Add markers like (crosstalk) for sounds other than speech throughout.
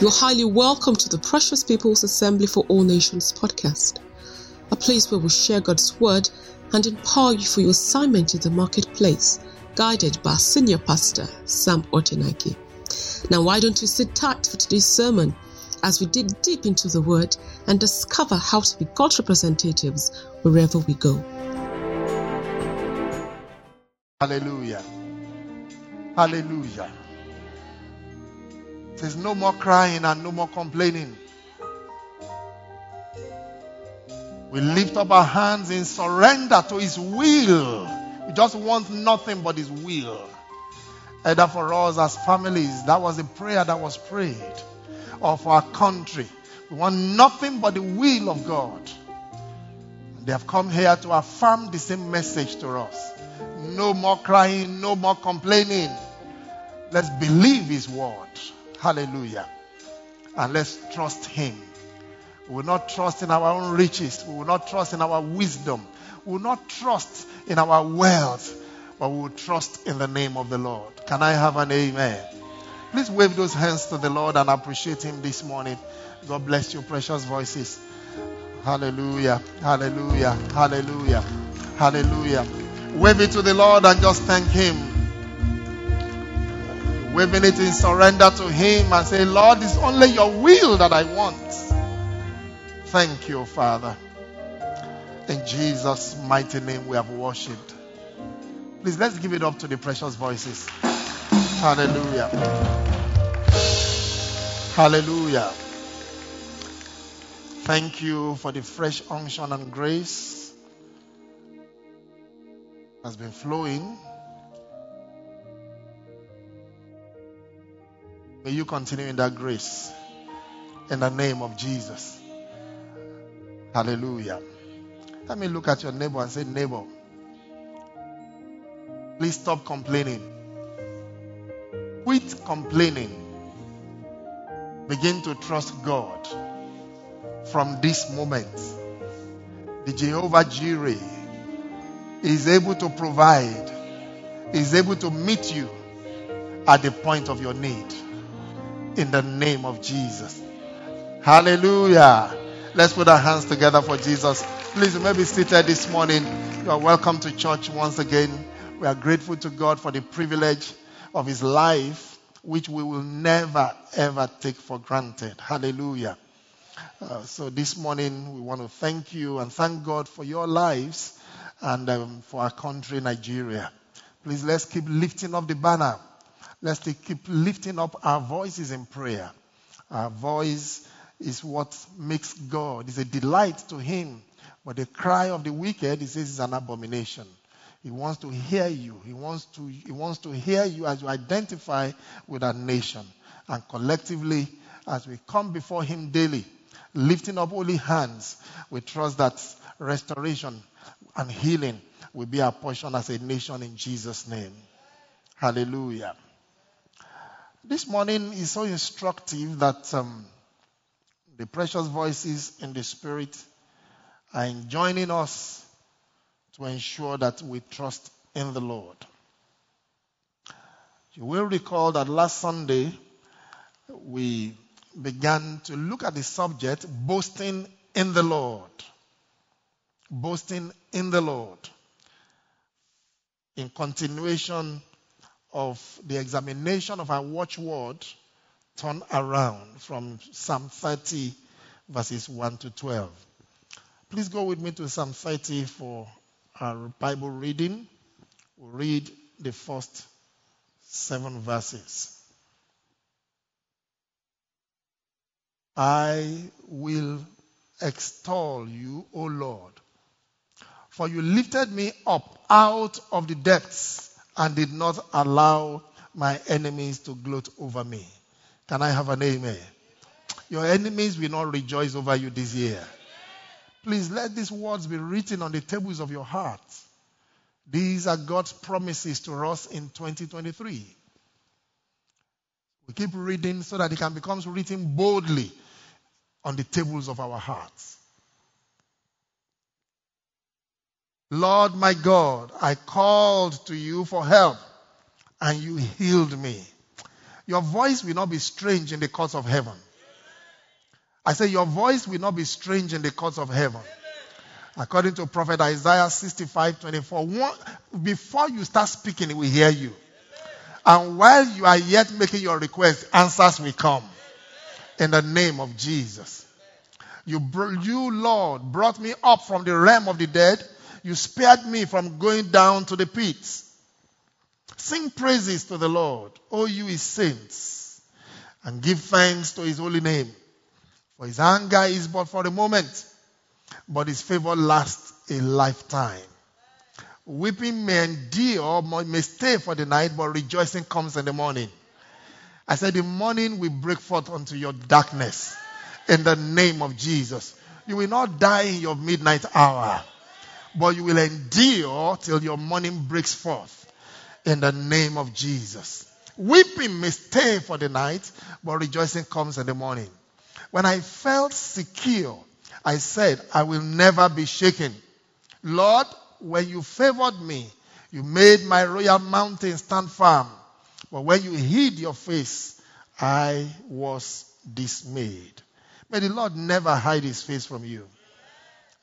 You're highly welcome to the Precious People's Assembly for All Nations podcast, a place where we share God's Word and empower you for your assignment in the marketplace, guided by senior pastor, Sam Otenaike. Now, why don't you sit tight for today's sermon as we dig deep into the Word and discover how to be God's representatives wherever we go. Hallelujah. Hallelujah. There's no more crying and no more complaining. We lift up our hands in surrender to His will. We just want nothing but His will. Either for us as families, that was a prayer that was prayed, or for our country. We want nothing but the will of God. They have come here to affirm the same message to us. No more crying, no more complaining. Let's believe His word. Hallelujah. And let's trust Him. We will not trust in our own riches. We will not trust in our wisdom. We will not trust in our wealth. But we will trust in the name of the Lord. Can I have an amen? Please wave those hands to the Lord and appreciate Him this morning. God bless you, precious voices. Hallelujah. Hallelujah. Hallelujah. Hallelujah. Wave it to the Lord and just thank Him waving it in surrender to Him and say, Lord, it's only your will that I want. Thank you, Father. In Jesus' mighty name, we have worshipped. Please let's give it up to the precious voices. Hallelujah. Hallelujah. Thank you for the fresh unction and grace has been flowing. May you continue in that grace. In the name of Jesus. Hallelujah. Let me look at your neighbor and say, Neighbor, please stop complaining. Quit complaining. Begin to trust God from this moment. The Jehovah Jireh is able to provide, is able to meet you at the point of your need in the name of Jesus. Hallelujah. Let's put our hands together for Jesus. Please, you may be seated this morning. You are welcome to church once again. We are grateful to God for the privilege of His life, which we will never, ever take for granted. Hallelujah. Uh, so this morning, we want to thank you and thank God for your lives and um, for our country, Nigeria. Please, let's keep lifting up the banner Let's keep lifting up our voices in prayer. Our voice is what makes God, is a delight to Him. But the cry of the wicked, He says, is an abomination. He wants to hear you. He wants to, he wants to hear you as you identify with our nation. And collectively, as we come before Him daily, lifting up holy hands, we trust that restoration and healing will be our portion as a nation in Jesus' name. Hallelujah. This morning is so instructive that um, the precious voices in the Spirit are joining us to ensure that we trust in the Lord. You will recall that last Sunday we began to look at the subject boasting in the Lord. Boasting in the Lord. In continuation of the examination of our watchword turn around from Psalm 30, verses 1 to 12. Please go with me to Psalm 30 for our Bible reading. We'll read the first seven verses. I will extol you, O Lord, for you lifted me up out of the depths and did not allow my enemies to gloat over me. Can I have an amen? Your enemies will not rejoice over you this year. Please let these words be written on the tables of your heart. These are God's promises to us in 2023. We keep reading so that it can become written boldly on the tables of our hearts. Lord my God, I called to you for help and you healed me. Your voice will not be strange in the courts of heaven. I say, Your voice will not be strange in the courts of heaven. According to Prophet Isaiah 65 24, one, before you start speaking, we hear you. And while you are yet making your request, answers will come. In the name of Jesus. You, you, Lord, brought me up from the realm of the dead. You spared me from going down to the pits. Sing praises to the Lord, O you his saints, and give thanks to his holy name. For his anger is but for a moment, but his favor lasts a lifetime. Weeping may endure, may stay for the night, but rejoicing comes in the morning. I said, The morning will break forth unto your darkness in the name of Jesus. You will not die in your midnight hour, but you will endure till your morning breaks forth in the name of Jesus. Weeping may stay for the night, but rejoicing comes in the morning. When I felt secure, I said, I will never be shaken. Lord, when you favored me, you made my royal mountain stand firm. But when you hid your face, I was dismayed. May the Lord never hide his face from you.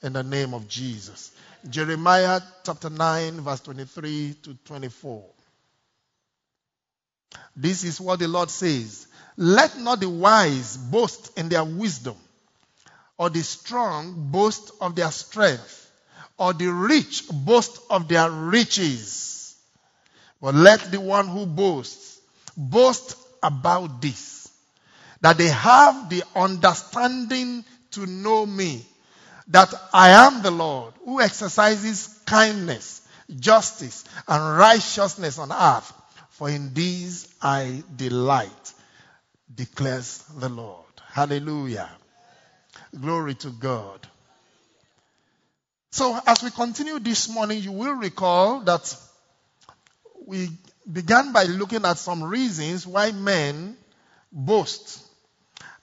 In the name of Jesus. Jeremiah chapter 9, verse 23 to 24. This is what the Lord says. Let not the wise boast in their wisdom, or the strong boast of their strength, or the rich boast of their riches. But let the one who boasts boast about this, that they have the understanding to know me, that I am the Lord who exercises kindness, justice, and righteousness on earth. For in these I delight, declares the Lord. Hallelujah. Glory to God. So, as we continue this morning, you will recall that we began by looking at some reasons why men boast.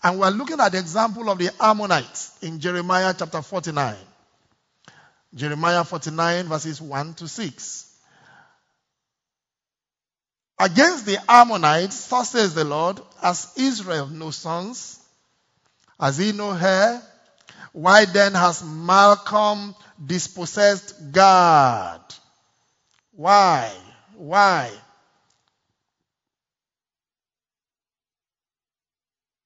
And we're looking at the example of the Ammonites in Jeremiah chapter 49. Jeremiah 49, verses 1 to 6. Against the Ammonites, thus says the Lord, as Israel no sons, has he no heir? Why then has Milcom dispossessed Gad? Why? Why?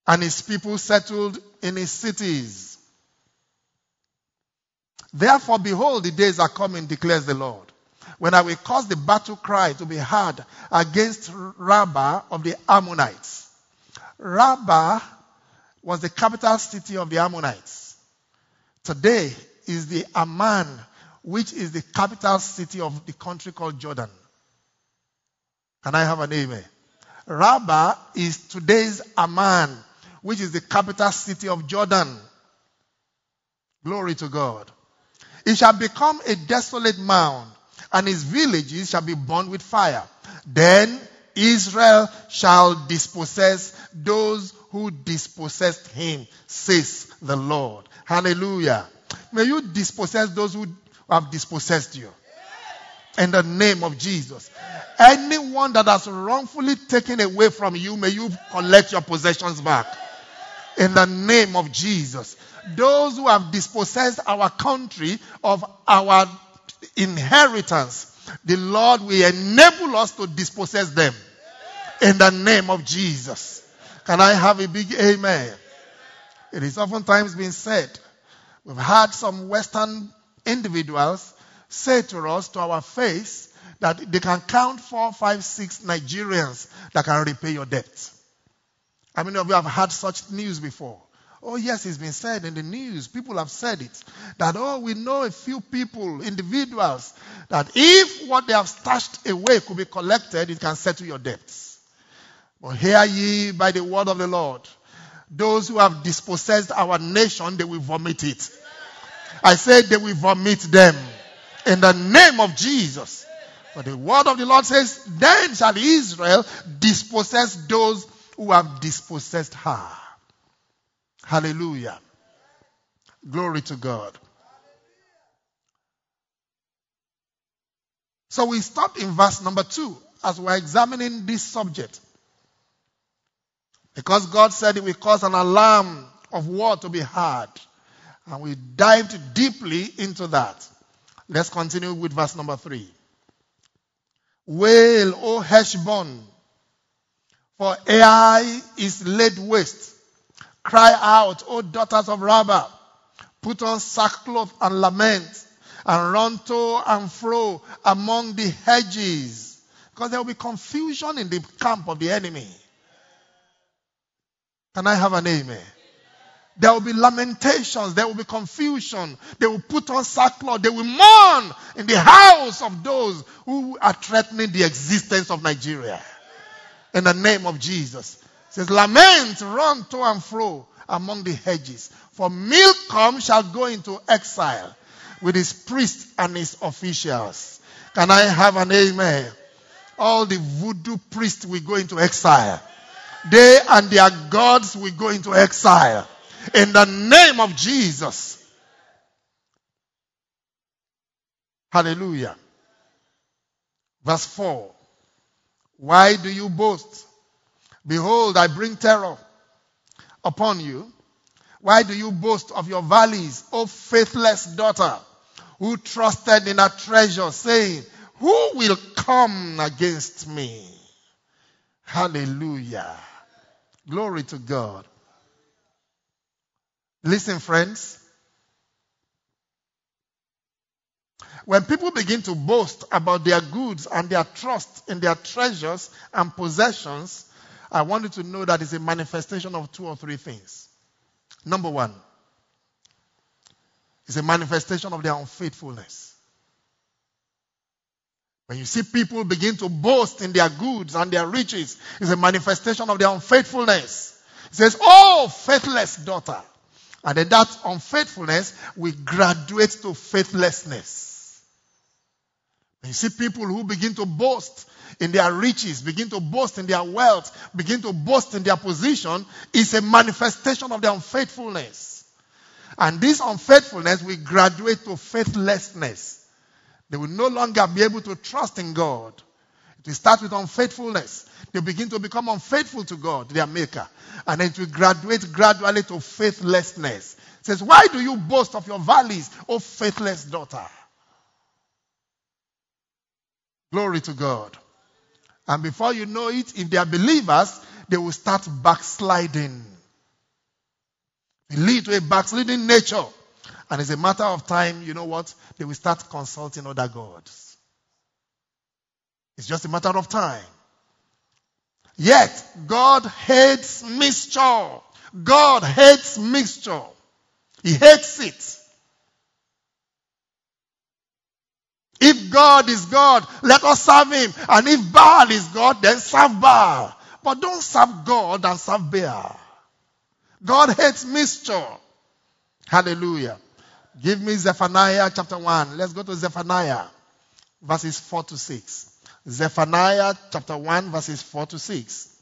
And his people settled in his cities. Therefore, behold, the days are coming, declares the Lord when I will cause the battle cry to be heard against Rabbah of the Ammonites. Rabbah was the capital city of the Ammonites. Today is the Amman, which is the capital city of the country called Jordan. Can I have an amen? Rabbah is today's Amman, which is the capital city of Jordan. Glory to God. It shall become a desolate mound and his villages shall be burned with fire. Then Israel shall dispossess those who dispossessed him, says the Lord. Hallelujah. May you dispossess those who have dispossessed you. In the name of Jesus. Anyone that has wrongfully taken away from you, may you collect your possessions back. In the name of Jesus. Those who have dispossessed our country of our inheritance, the Lord will enable us to dispossess them in the name of Jesus. Can I have a big amen? It is oftentimes been said, we've had some Western individuals say to us, to our face, that they can count four, five, six Nigerians that can repay your debt. How many of you have had such news before? Oh, yes, it's been said in the news. People have said it. That, oh, we know a few people, individuals, that if what they have stashed away could be collected, it can settle your debts. But hear ye by the word of the Lord. Those who have dispossessed our nation, they will vomit it. I said they will vomit them. In the name of Jesus. But the word of the Lord says, then shall Israel dispossess those who have dispossessed her. Hallelujah. Glory to God. So we stop in verse number two as we're examining this subject. Because God said it will cause an alarm of war to be heard. And we dived deeply into that. Let's continue with verse number three. Wail, O Heshbon, for Ai is laid waste. Cry out, O daughters of Rabbah. Put on sackcloth and lament, and run to and fro among the hedges. Because there will be confusion in the camp of the enemy. Can I have an amen? There will be lamentations. There will be confusion. They will put on sackcloth. They will mourn in the house of those who are threatening the existence of Nigeria. In the name of Jesus. It says, lament, run to and fro among the hedges. For Milcom shall go into exile with his priests and his officials. Can I have an amen? All the voodoo priests will go into exile. They and their gods will go into exile in the name of Jesus. Hallelujah. Verse 4. Why do you boast? Behold, I bring terror upon you. Why do you boast of your valleys, O faithless daughter, who trusted in a treasure, saying, Who will come against me? Hallelujah. Glory to God. Listen, friends. When people begin to boast about their goods and their trust in their treasures and possessions, I want you to know that it's a manifestation of two or three things. Number one, it's a manifestation of their unfaithfulness. When you see people begin to boast in their goods and their riches, it's a manifestation of their unfaithfulness. It says, Oh, faithless daughter. And then that unfaithfulness will graduate to faithlessness. You see people who begin to boast in their riches, begin to boast in their wealth, begin to boast in their position, is a manifestation of their unfaithfulness. And this unfaithfulness will graduate to faithlessness. They will no longer be able to trust in God. It will start with unfaithfulness. They begin to become unfaithful to God, their maker. And it will graduate gradually to faithlessness. It says, Why do you boast of your valleys, O faithless daughter? Glory to God. And before you know it, if they are believers, they will start backsliding. They lead to a backsliding nature. And it's a matter of time, you know what? They will start consulting other gods. It's just a matter of time. Yet, God hates mixture. God hates mixture. He hates it. If God is God, let us serve Him. And if Baal is God, then serve Baal. But don't serve God and serve Baal. God hates mixture. Hallelujah. Give me Zephaniah chapter 1. Let's go to Zephaniah verses 4 to 6. Zephaniah chapter 1 verses 4 to 6.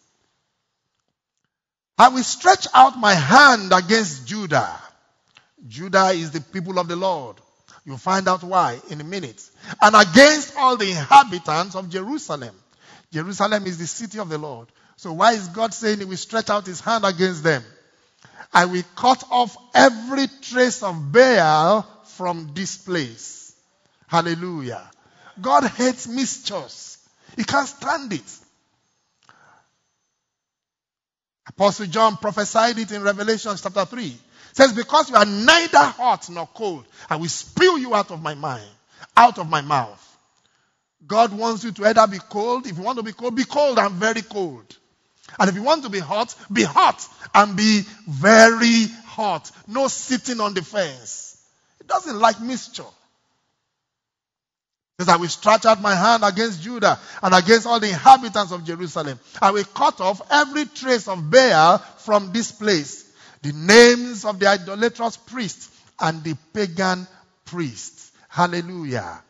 I will stretch out my hand against Judah. Judah is the people of the Lord. You'll find out why in a minute. And against all the inhabitants of Jerusalem. Jerusalem is the city of the Lord. So why is God saying he will stretch out his hand against them? I will cut off every trace of Baal from this place. Hallelujah. God hates mixtures. He can't stand it. Apostle John prophesied it in Revelation chapter 3. It says, Because you are neither hot nor cold, I will spew you out of my mind, out of my mouth. God wants you to either be cold. If you want to be cold, be cold and very cold. And if you want to be hot, be hot and be very hot. No sitting on the fence. It doesn't like mixture says, I will stretch out my hand against Judah and against all the inhabitants of Jerusalem. I will cut off every trace of Baal from this place. The names of the idolatrous priests and the pagan priests. Hallelujah.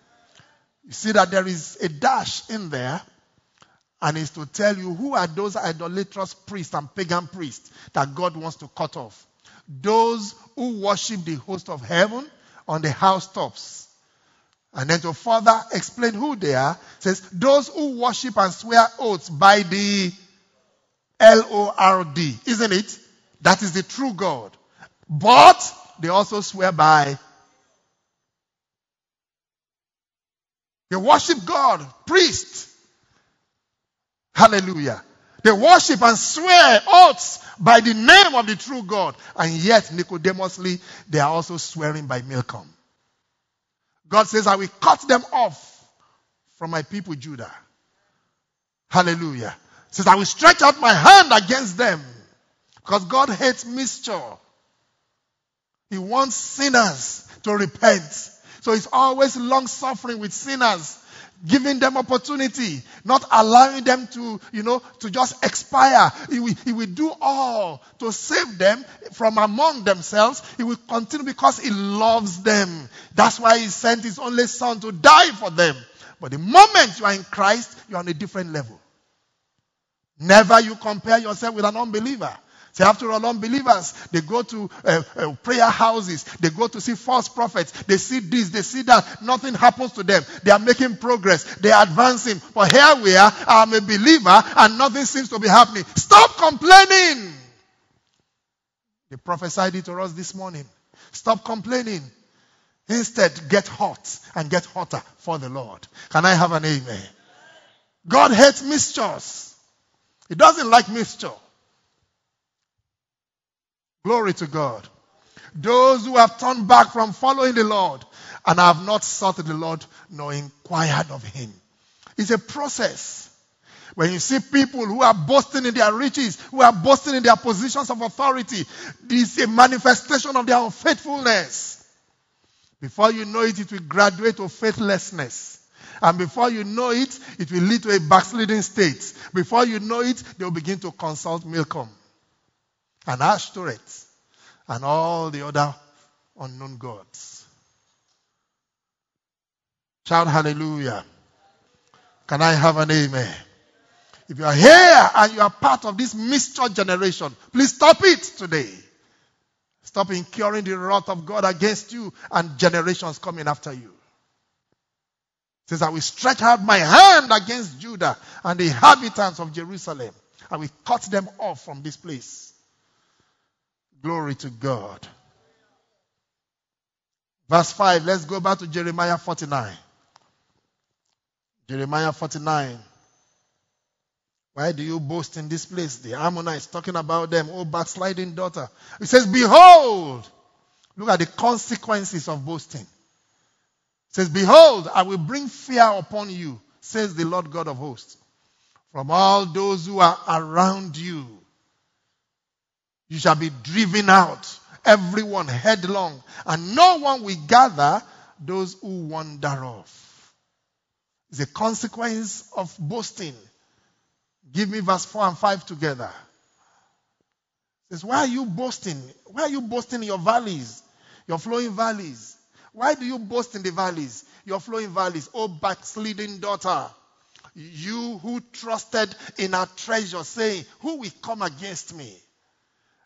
You see that there is a dash in there and it's to tell you who are those idolatrous priests and pagan priests that God wants to cut off. Those who worship the host of heaven on the housetops and then to further explain who they are, says, those who worship and swear oaths by the L-O-R-D, isn't it? That is the true God. But they also swear by. They worship God, priest. Hallelujah. They worship and swear oaths by the name of the true God. And yet, Nicodemously, they are also swearing by Milcom. God says, I will cut them off from my people Judah. Hallelujah. Says, I will stretch out my hand against them. Because God hates mixture. He wants sinners to repent. So he's always long suffering with sinners giving them opportunity, not allowing them to, you know, to just expire. He will, he will do all to save them from among themselves. He will continue because he loves them. That's why he sent his only son to die for them. But the moment you are in Christ, you are on a different level. Never you compare yourself with an unbeliever. See, after all, unbelievers, they go to uh, uh, prayer houses, they go to see false prophets, they see this, they see that. Nothing happens to them. They are making progress, they are advancing. But here we are, I'm a believer, and nothing seems to be happening. Stop complaining. They prophesied it to us this morning. Stop complaining. Instead, get hot and get hotter for the Lord. Can I have an amen? God hates mixtures. He doesn't like mixture. Glory to God. Those who have turned back from following the Lord and have not sought the Lord nor inquired of him. It's a process. When you see people who are boasting in their riches, who are boasting in their positions of authority, this is a manifestation of their unfaithfulness. Before you know it, it will graduate to faithlessness. And before you know it, it will lead to a backsliding state. Before you know it, they will begin to consult Milcom and Ashtoreth and all the other unknown gods. Shout hallelujah. Can I have an amen? If you are here and you are part of this mixture generation, please stop it today. Stop incurring the wrath of God against you and generations coming after you. It says, I will stretch out my hand against Judah and the inhabitants of Jerusalem. I will cut them off from this place. Glory to God. Verse 5, let's go back to Jeremiah 49. Jeremiah 49. Why do you boast in this place? The Ammonites talking about them, oh backsliding daughter. It says, Behold, look at the consequences of boasting. It says, Behold, I will bring fear upon you, says the Lord God of hosts, from all those who are around you. You shall be driven out, everyone headlong, and no one will gather those who wander off. It's a consequence of boasting. Give me verse 4 and 5 together. It says, Why are you boasting? Why are you boasting in your valleys? Your flowing valleys. Why do you boast in the valleys? Your flowing valleys. Oh, backsliding daughter. You who trusted in our treasure, saying, Who will come against me?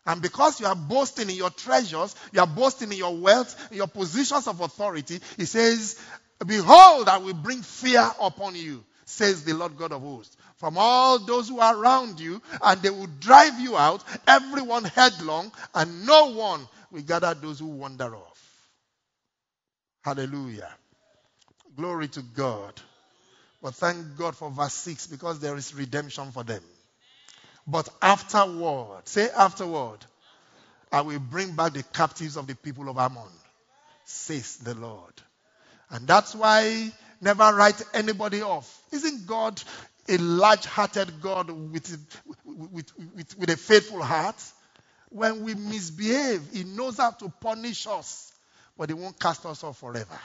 And because you are boasting in your treasures, you are boasting in your wealth, in your positions of authority, he says, Behold, I will bring fear upon you, says the Lord God of hosts from all those who are around you, and they will drive you out, everyone headlong, and no one will gather those who wander off. Hallelujah. Glory to God. But thank God for verse 6 because there is redemption for them. But afterward, say afterward, I will bring back the captives of the people of Ammon, says the Lord. And that's why never write anybody off. Isn't God a large hearted God with, with, with, with a faithful heart. When we misbehave, He knows how to punish us, but He won't cast us off forever.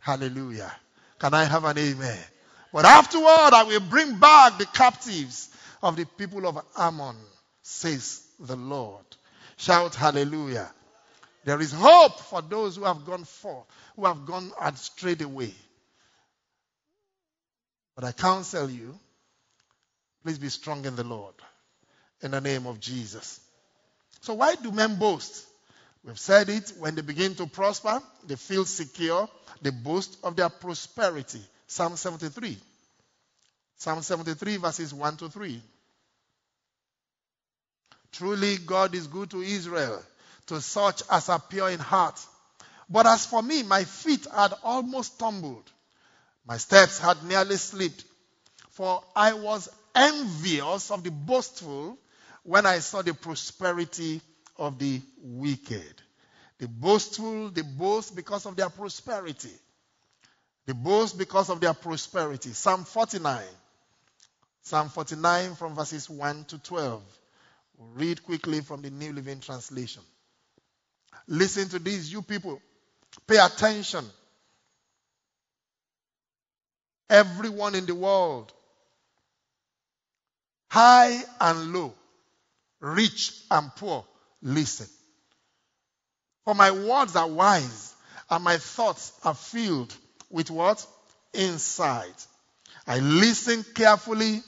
Hallelujah. Can I have an amen? But afterward, I will bring back the captives of the people of Ammon, says the Lord. Shout hallelujah. There is hope for those who have gone forth, who have gone strayed away. But I counsel you, please be strong in the Lord. In the name of Jesus. So why do men boast? We've said it, when they begin to prosper, they feel secure, they boast of their prosperity. Psalm 73. Psalm 73 verses 1 to 3. Truly God is good to Israel, to such as are pure in heart. But as for me, my feet had almost stumbled. My steps had nearly slipped. For I was envious of the boastful when I saw the prosperity of the wicked. The boastful, they boast because of their prosperity. They boast because of their prosperity. Psalm 49. Psalm 49 from verses 1 to 12. We'll read quickly from the New Living Translation. Listen to this, you people. Pay attention. Everyone in the world, high and low, rich and poor, listen. For my words are wise and my thoughts are filled with what? Insight. I listen carefully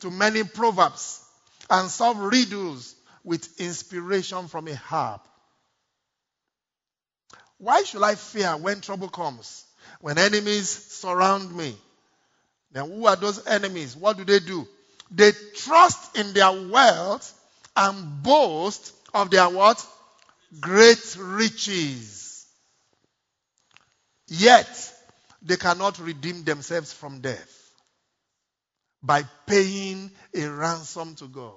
to many proverbs and solve riddles with inspiration from a harp. Why should I fear when trouble comes? When enemies surround me? Then who are those enemies? What do they do? They trust in their wealth and boast of their what? Great riches. Yet, they cannot redeem themselves from death by paying a ransom to God.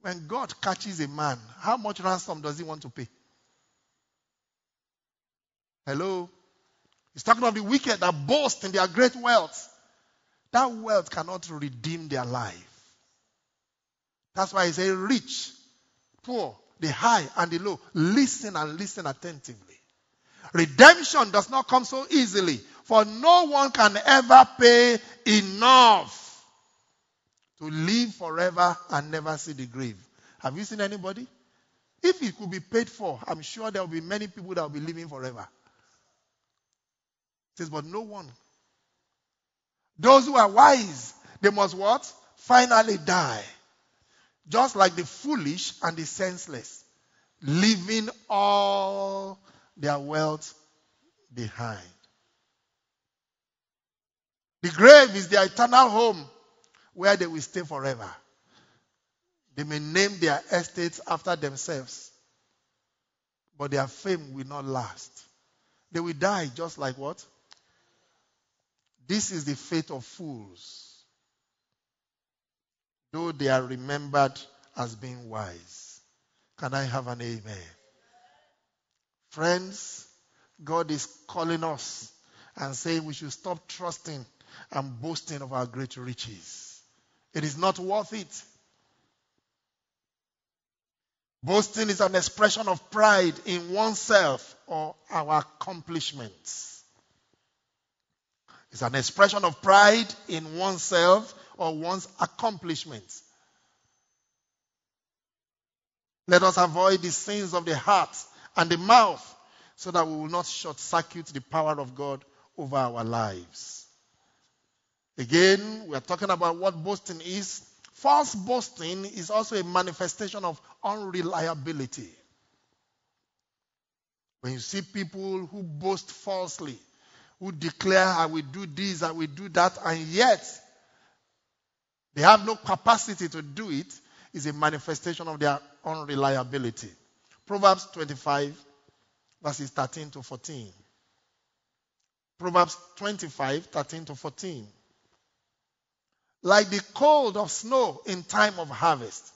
When God catches a man, how much ransom does he want to pay? Hello? He's talking of the wicked that boast in their great wealth. That wealth cannot redeem their life. That's why he says rich, poor, the high and the low. Listen and listen attentively. Redemption does not come so easily, for no one can ever pay enough to live forever and never see the grave. Have you seen anybody? If it could be paid for, I'm sure there will be many people that will be living forever. It says, but no one. Those who are wise, they must what? Finally die. Just like the foolish and the senseless, living all their wealth behind. The grave is their eternal home where they will stay forever. They may name their estates after themselves, but their fame will not last. They will die just like what? This is the fate of fools, though they are remembered as being wise. Can I have an amen? Friends, God is calling us and saying we should stop trusting and boasting of our great riches. It is not worth it. Boasting is an expression of pride in oneself or our accomplishments. It's an expression of pride in oneself or one's accomplishments. Let us avoid the sins of the heart and the mouth so that we will not short circuit the power of God over our lives. Again, we are talking about what boasting is. False boasting is also a manifestation of unreliability. When you see people who boast falsely, who declare, I will do this, I will do that, and yet they have no capacity to do it, is a manifestation of their unreliability. Proverbs 25, verses 13 to 14. Proverbs 25, 13 to 14. Like the cold of snow in time of harvest,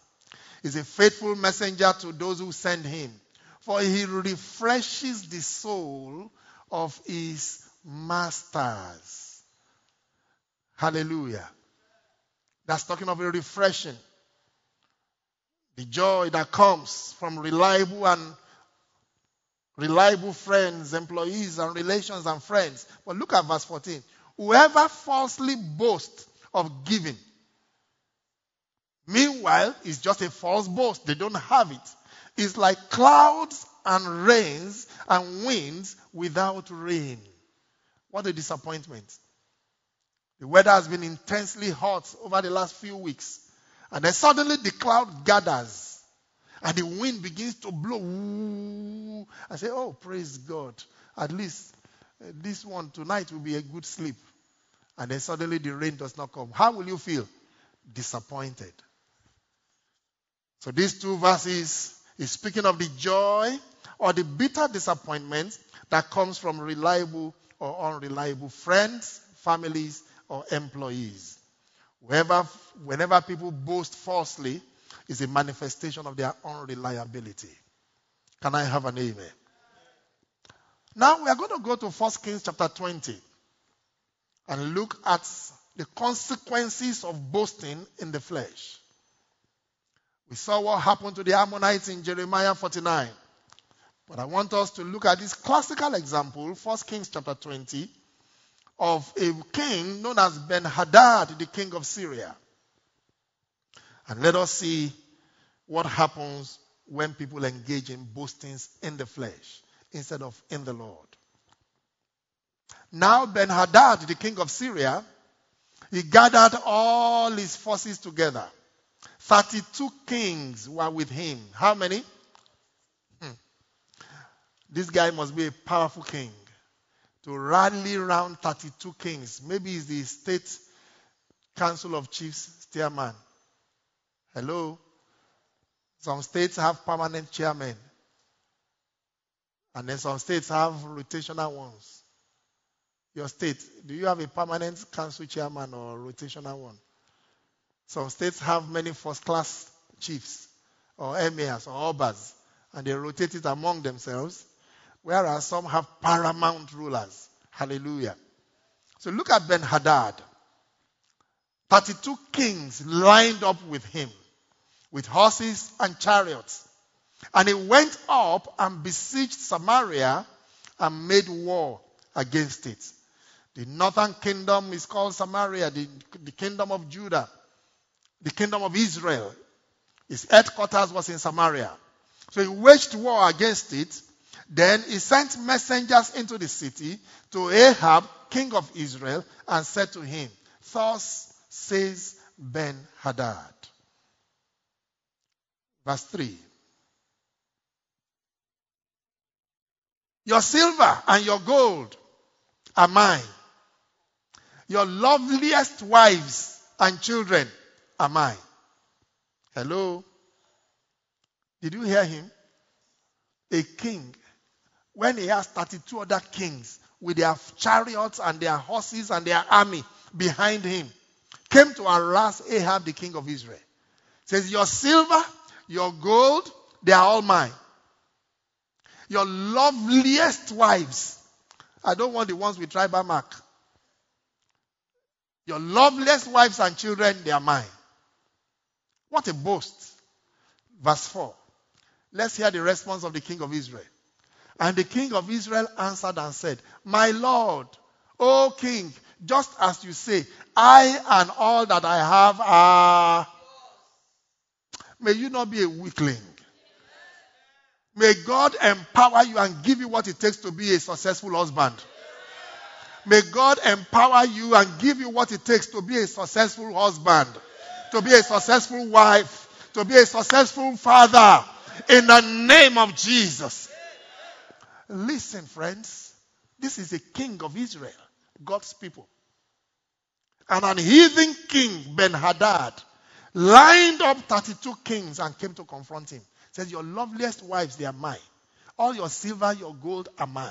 is a faithful messenger to those who send him, for he refreshes the soul of his masters. Hallelujah. That's talking of a refreshing. The joy that comes from reliable and reliable friends, employees, and relations and friends. But look at verse 14. Whoever falsely boasts of giving, meanwhile, is just a false boast. They don't have it. It's like clouds and rains and winds without rain. What a disappointment. The weather has been intensely hot over the last few weeks. And then suddenly the cloud gathers and the wind begins to blow. I say, Oh, praise God. At least uh, this one tonight will be a good sleep. And then suddenly the rain does not come. How will you feel? Disappointed. So these two verses is speaking of the joy or the bitter disappointment that comes from reliable or unreliable friends, families, or employees. Whenever people boast falsely, is a manifestation of their unreliability. Can I have an amen? Now we are going to go to 1 Kings chapter 20 and look at the consequences of boasting in the flesh. We saw what happened to the Ammonites in Jeremiah 49. But I want us to look at this classical example, 1 Kings chapter 20, of a king known as Ben Hadad, the king of Syria. And let us see what happens when people engage in boastings in the flesh instead of in the Lord. Now, Ben Hadad, the king of Syria, he gathered all his forces together. 32 kings were with him. How many? Hmm. This guy must be a powerful king to rally around 32 kings. Maybe he's the state council of chiefs chairman. Hello? Some states have permanent chairmen. And then some states have rotational ones. Your state, do you have a permanent council chairman or rotational one? Some states have many first class chiefs or emirs or obas, and they rotate it among themselves, whereas some have paramount rulers. Hallelujah. So look at Ben Hadad. 32 kings lined up with him, with horses and chariots. And he went up and besieged Samaria and made war against it. The northern kingdom is called Samaria, the, the kingdom of Judah, the kingdom of Israel. His headquarters was in Samaria. So he waged war against it. Then he sent messengers into the city to Ahab, king of Israel, and said to him, Thus says Ben Hadad. Verse 3. Your silver and your gold are mine. Your loveliest wives and children are mine. Hello? Did you hear him? A king, when he has 32 other kings with their chariots and their horses and their army behind him, came to harass Ahab, the king of Israel. Says, Your silver, your gold, they are all mine. Your loveliest wives. I don't want the ones with tribal mark. Your loveliest wives and children, they are mine. What a boast. Verse 4. Let's hear the response of the king of Israel. And the king of Israel answered and said, My Lord, O king, just as you say, I and all that I have are. May you not be a weakling. May God empower you and give you what it takes to be a successful husband. May God empower you and give you what it takes to be a successful husband, to be a successful wife, to be a successful father in the name of Jesus. Listen, friends, this is a king of Israel, God's people. And an heathen king, Ben Hadad, lined up 32 kings and came to confront him. Says, Your loveliest wives, they are mine. All your silver, your gold are mine.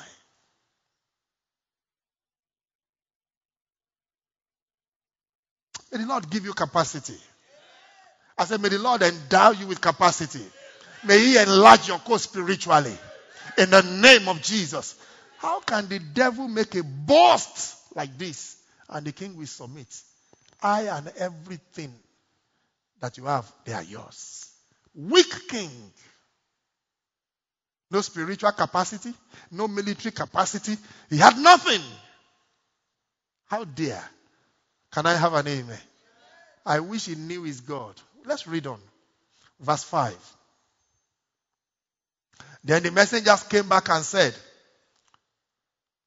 May the Lord give you capacity. I said, May the Lord endow you with capacity. May He enlarge your course spiritually. In the name of Jesus. How can the devil make a boast like this and the king will submit? I and everything that you have, they are yours. Weak king. No spiritual capacity, no military capacity. He had nothing. How dare can I have an amen? I wish he knew his God. Let's read on. Verse 5. Then the messengers came back and said,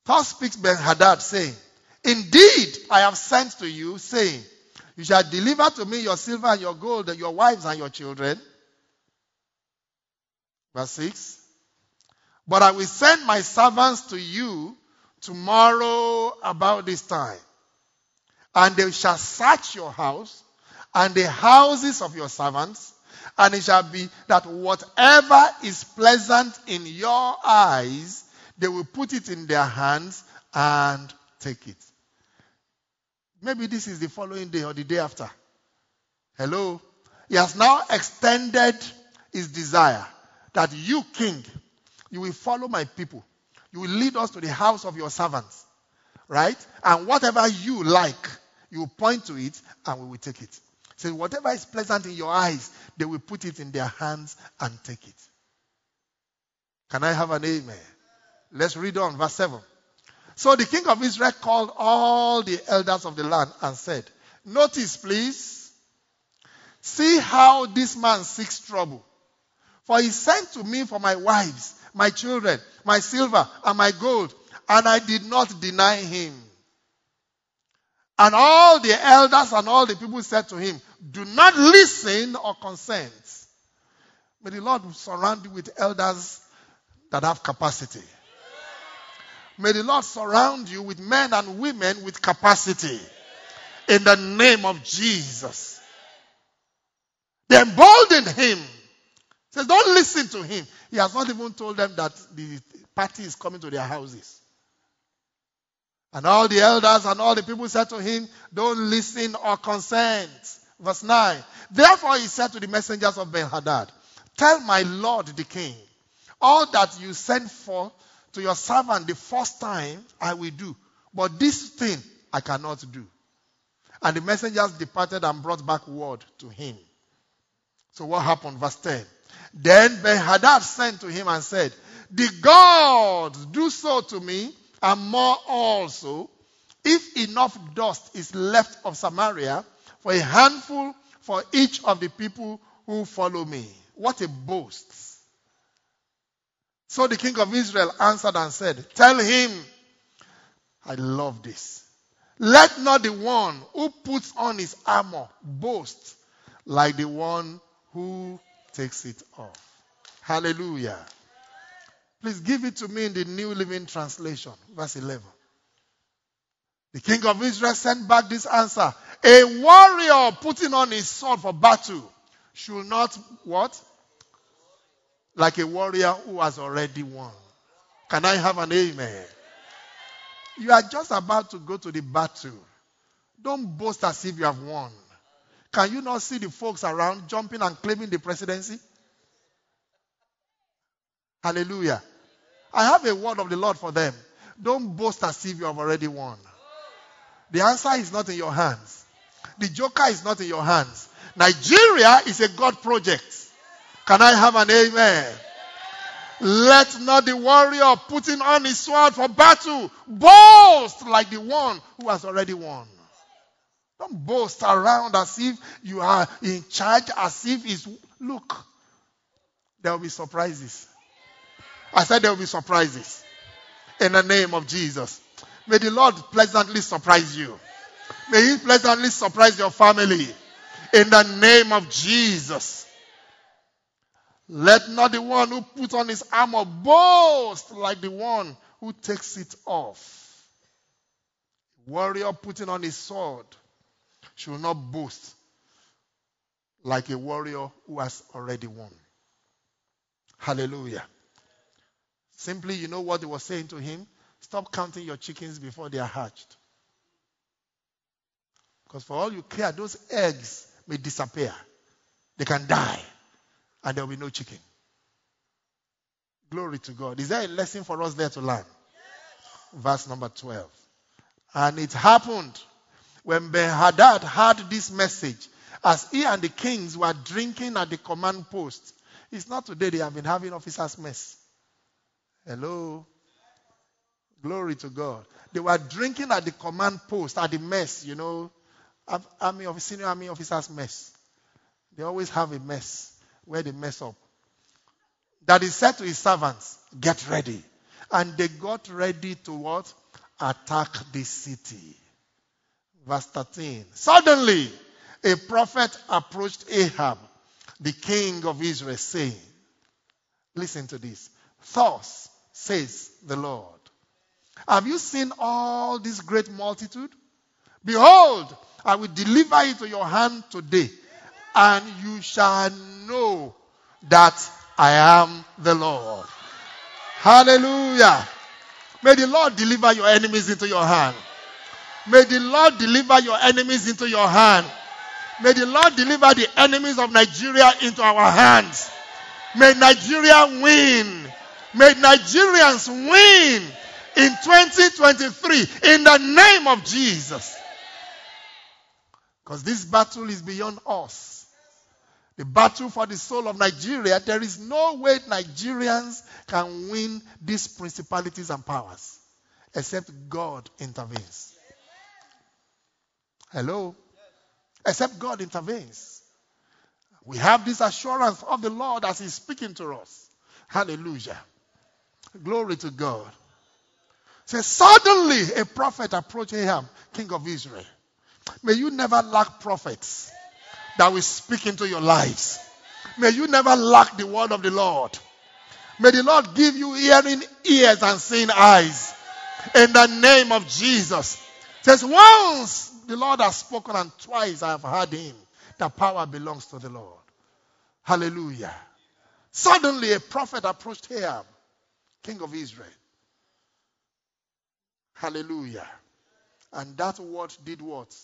Thus speaks Ben Hadad, saying, Indeed, I have sent to you, saying, You shall deliver to me your silver and your gold, and your wives and your children. Verse 6. But I will send my servants to you tomorrow about this time and they shall search your house and the houses of your servants And it shall be that whatever is pleasant in your eyes, they will put it in their hands and take it. Maybe this is the following day or the day after. Hello? He has now extended his desire that you, king, you will follow my people. You will lead us to the house of your servants. Right? And whatever you like, you will point to it and we will take it. So whatever is pleasant in your eyes, they will put it in their hands and take it. Can I have an amen? Let's read on, verse 7. So the king of Israel called all the elders of the land and said, Notice, please, see how this man seeks trouble. For he sent to me for my wives, my children, my silver, and my gold, and I did not deny him. And all the elders and all the people said to him, Do not listen or consent. May the Lord surround you with elders that have capacity. May the Lord surround you with men and women with capacity. In the name of Jesus. They emboldened him says, don't listen to him. He has not even told them that the party is coming to their houses. And all the elders and all the people said to him, Don't listen or consent. Verse 9. Therefore he said to the messengers of Ben Hadad, Tell my lord the king, all that you sent for to your servant the first time I will do, but this thing I cannot do. And the messengers departed and brought back word to him. So what happened? Verse 10. Then Ben-Hadad sent to him and said, The gods do so to me and more also, if enough dust is left of Samaria for a handful for each of the people who follow me. What a boast. So the king of Israel answered and said, Tell him, I love this. Let not the one who puts on his armor boast like the one who takes it off. Hallelujah. Please give it to me in the New Living Translation, verse 11. The king of Israel sent back this answer. A warrior putting on his sword for battle should not what? Like a warrior who has already won. Can I have an amen? You are just about to go to the battle. Don't boast as if you have won. Can you not see the folks around jumping and claiming the presidency? Hallelujah. I have a word of the Lord for them. Don't boast as if you have already won. The answer is not in your hands. The joker is not in your hands. Nigeria is a God project. Can I have an amen? Let not the warrior putting on his sword for battle boast like the one who has already won. Don't boast around as if you are in charge, as if it's. Look, there will be surprises. I said there will be surprises. In the name of Jesus. May the Lord pleasantly surprise you. May He pleasantly surprise your family. In the name of Jesus. Let not the one who puts on his armor boast like the one who takes it off. Warrior putting on his sword should not boast like a warrior who has already won. Hallelujah. Simply, you know what he was saying to him? Stop counting your chickens before they are hatched. Because for all you care, those eggs may disappear. They can die. And there will be no chicken. Glory to God. Is there a lesson for us there to learn? Verse number 12. And it happened when Ben Hadad heard this message, as he and the kings were drinking at the command post. It's not today they have been having officers' mess. Hello? Glory to God. They were drinking at the command post, at the mess, you know, army of senior army officers' mess. They always have a mess where they mess up. That he said to his servants, Get ready. And they got ready to what? Attack the city. Verse 13. Suddenly, a prophet approached Ahab, the king of Israel, saying, Listen to this. Thus says the Lord, Have you seen all this great multitude? Behold, I will deliver it to your hand today, and you shall know that I am the Lord. Hallelujah. May the Lord deliver your enemies into your hand. May the Lord deliver your enemies into your hand. May the Lord deliver the enemies of Nigeria into our hands. May Nigeria win. May Nigerians win in 2023 in the name of Jesus. Because this battle is beyond us. The battle for the soul of Nigeria, there is no way Nigerians can win these principalities and powers except God intervenes. Hello? Except God intervenes. We have this assurance of the Lord as He's speaking to us. Hallelujah. Glory to God. Says, suddenly a prophet approached Ahab, king of Israel. May you never lack prophets that will speak into your lives. May you never lack the word of the Lord. May the Lord give you hearing ears and seeing eyes. In the name of Jesus. says, once the Lord has spoken and twice I have heard him. The power belongs to the Lord. Hallelujah. Suddenly a prophet approached Ahab, king of Israel. Hallelujah. And that word did what?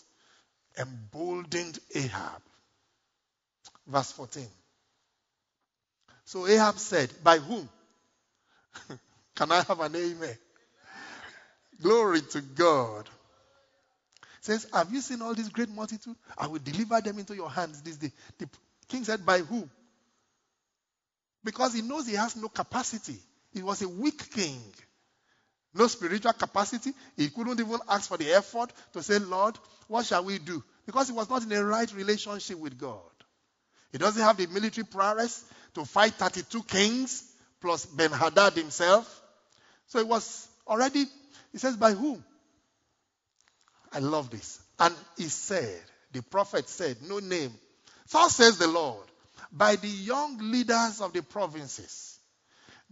Emboldened Ahab. Verse 14. So Ahab said, By whom? (laughs) Can I have an amen? Glory to God. Says, Have you seen all this great multitude? I will deliver them into your hands this day. The king said, By whom? Because he knows he has no capacity. He was a weak king. No spiritual capacity. He couldn't even ask for the effort to say, Lord, what shall we do? Because he was not in a right relationship with God. He doesn't have the military prowess to fight 32 kings plus Ben Hadad himself. So it was already, he says, by whom? I love this. And he said, the prophet said, no name. So says the Lord, by the young leaders of the provinces.